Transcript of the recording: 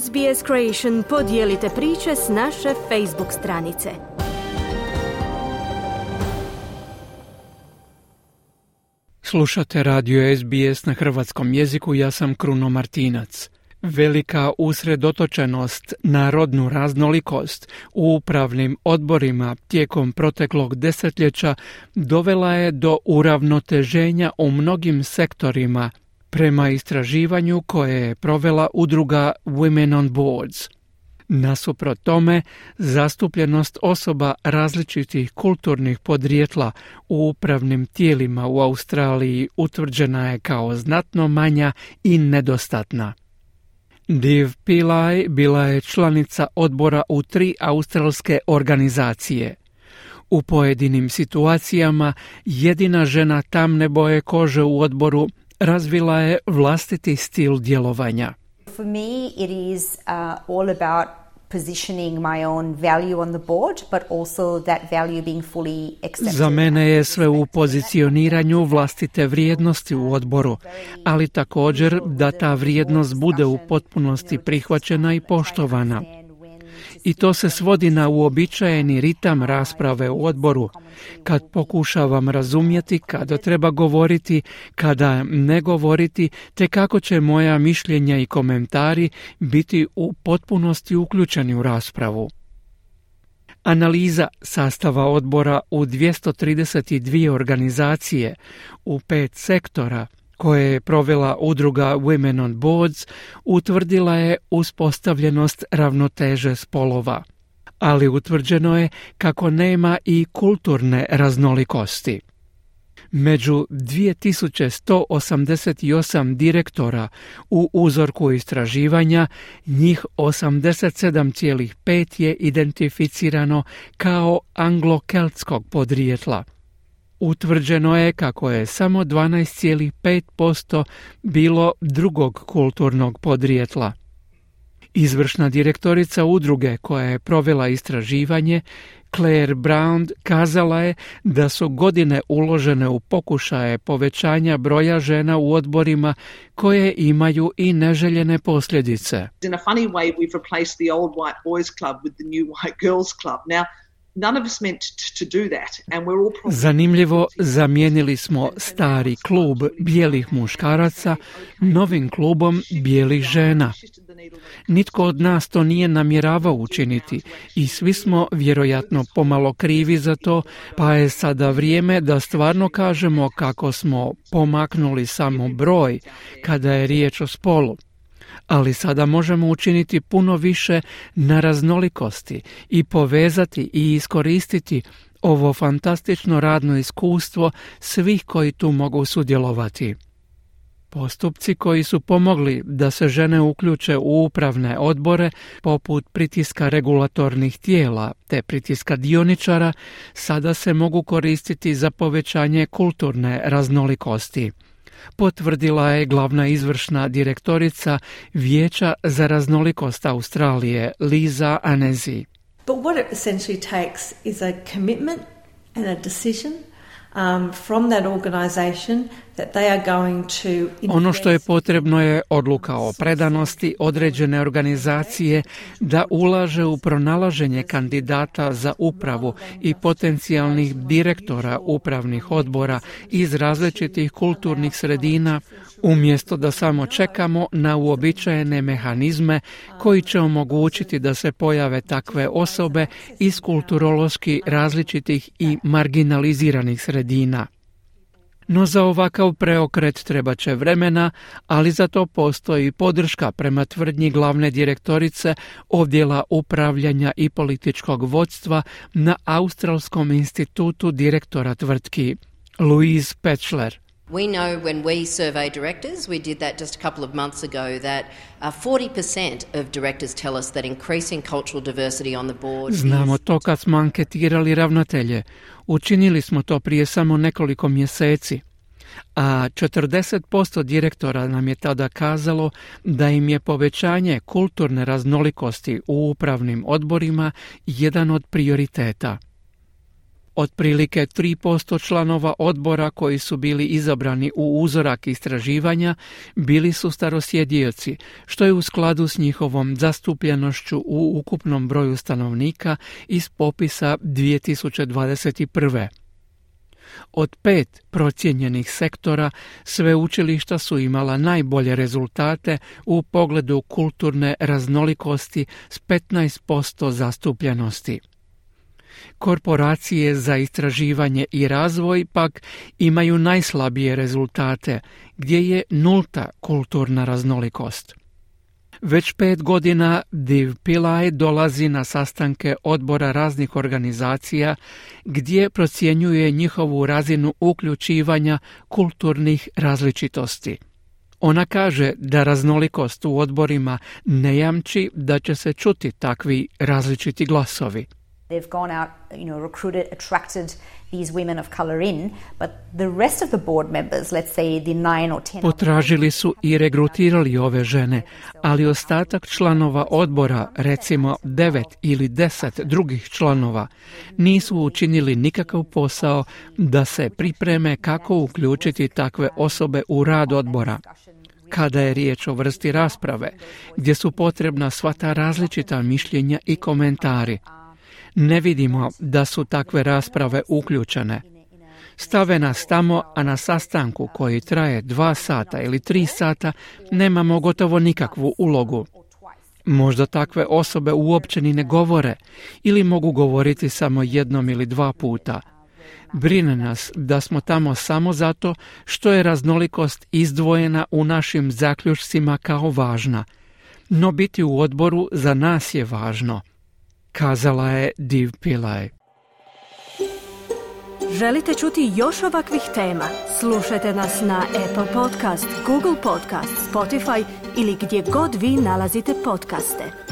SBS Creation podijelite priče s naše Facebook stranice. Slušate radio SBS na hrvatskom jeziku, ja sam Kruno Martinac. Velika usredotočenost na rodnu raznolikost u upravnim odborima tijekom proteklog desetljeća dovela je do uravnoteženja u mnogim sektorima prema istraživanju koje je provela udruga Women on Boards. Nasuprot tome, zastupljenost osoba različitih kulturnih podrijetla u upravnim tijelima u Australiji utvrđena je kao znatno manja i nedostatna. Div Pillay bila je članica odbora u tri australske organizacije. U pojedinim situacijama jedina žena tamne boje kože u odboru razvila je vlastiti stil djelovanja. For me it is uh, all about positioning my own value on the board, but also that value being fully accepted. Za mene je sve u pozicioniranju vlastite vrijednosti u odboru, ali također da ta vrijednost bude u potpunosti prihvaćena i poštovana i to se svodi na uobičajeni ritam rasprave u odboru, kad pokušavam razumjeti kada treba govoriti, kada ne govoriti, te kako će moja mišljenja i komentari biti u potpunosti uključeni u raspravu. Analiza sastava odbora u 232 organizacije u pet sektora – koje je provela udruga Women on Boards utvrdila je uspostavljenost ravnoteže spolova, ali utvrđeno je kako nema i kulturne raznolikosti. Među 2188 direktora u uzorku istraživanja, njih 87,5 je identificirano kao anglo-keltskog podrijetla – utvrđeno je kako je samo 12,5% bilo drugog kulturnog podrijetla. Izvršna direktorica udruge koja je provela istraživanje, Claire Brown, kazala je da su godine uložene u pokušaje povećanja broja žena u odborima koje imaju i neželjene posljedice. In a funny way we've replaced the old white boys club with the new white girls club. Now Zanimljivo, zamijenili smo stari klub bijelih muškaraca novim klubom bijelih žena. Nitko od nas to nije namjeravao učiniti i svi smo vjerojatno pomalo krivi za to, pa je sada vrijeme da stvarno kažemo kako smo pomaknuli samo broj kada je riječ o spolu ali sada možemo učiniti puno više na raznolikosti i povezati i iskoristiti ovo fantastično radno iskustvo svih koji tu mogu sudjelovati. Postupci koji su pomogli da se žene uključe u upravne odbore poput pritiska regulatornih tijela te pritiska dioničara sada se mogu koristiti za povećanje kulturne raznolikosti potvrdila je glavna izvršna direktorica Vijeća za raznolikost Australije Liza Anezi. But what it essentially takes is a commitment and a decision um, from that organization ono što je potrebno je odluka o predanosti određene organizacije da ulaže u pronalaženje kandidata za upravu i potencijalnih direktora upravnih odbora iz različitih kulturnih sredina umjesto da samo čekamo na uobičajene mehanizme koji će omogućiti da se pojave takve osobe iz kulturološki različitih i marginaliziranih sredina. No za ovakav preokret treba će vremena, ali za to postoji podrška prema tvrdnji glavne direktorice odjela upravljanja i političkog vodstva na Australskom institutu direktora tvrtki, Louise Petchler. We know when we survey directors, we did that just a couple of months ago, that uh, 40% of directors tell us that increasing cultural diversity on the board Znamo to kad smo anketirali ravnatelje. Učinili smo to prije samo nekoliko mjeseci. A 40% direktora nam je tada kazalo da im je povećanje kulturne raznolikosti u upravnim odborima jedan od prioriteta. Otprilike 3% članova odbora koji su bili izabrani u uzorak istraživanja bili su starosjedioci, što je u skladu s njihovom zastupljenošću u ukupnom broju stanovnika iz popisa 2021. Od pet procijenjenih sektora sve učilišta su imala najbolje rezultate u pogledu kulturne raznolikosti s 15% zastupljenosti. Korporacije za istraživanje i razvoj pak imaju najslabije rezultate, gdje je nulta kulturna raznolikost. Već pet godina Div dolazi na sastanke odbora raznih organizacija gdje procjenjuje njihovu razinu uključivanja kulturnih različitosti. Ona kaže da raznolikost u odborima ne jamči da će se čuti takvi različiti glasovi. They've gone out, you know, recruited, attracted these women of color in, but the rest of the board members, let's say the nine or ten... Potražili su i regrutirali ove žene, ali ostatak članova odbora, recimo devet ili deset drugih članova, nisu učinili nikakav posao da se pripreme kako uključiti takve osobe u rad odbora kada je riječ o vrsti rasprave, gdje su potrebna sva ta različita mišljenja i komentari. Ne vidimo da su takve rasprave uključene. Stave nas tamo, a na sastanku koji traje dva sata ili tri sata nemamo gotovo nikakvu ulogu. Možda takve osobe uopće ni ne govore ili mogu govoriti samo jednom ili dva puta. Brine nas da smo tamo samo zato što je raznolikost izdvojena u našim zaključcima kao važna. No biti u odboru za nas je važno kazala je Div Pillay. Želite čuti još ovakvih tema? Slušajte nas na Apple Podcast, Google Podcast, Spotify ili gdje god vi nalazite podcaste.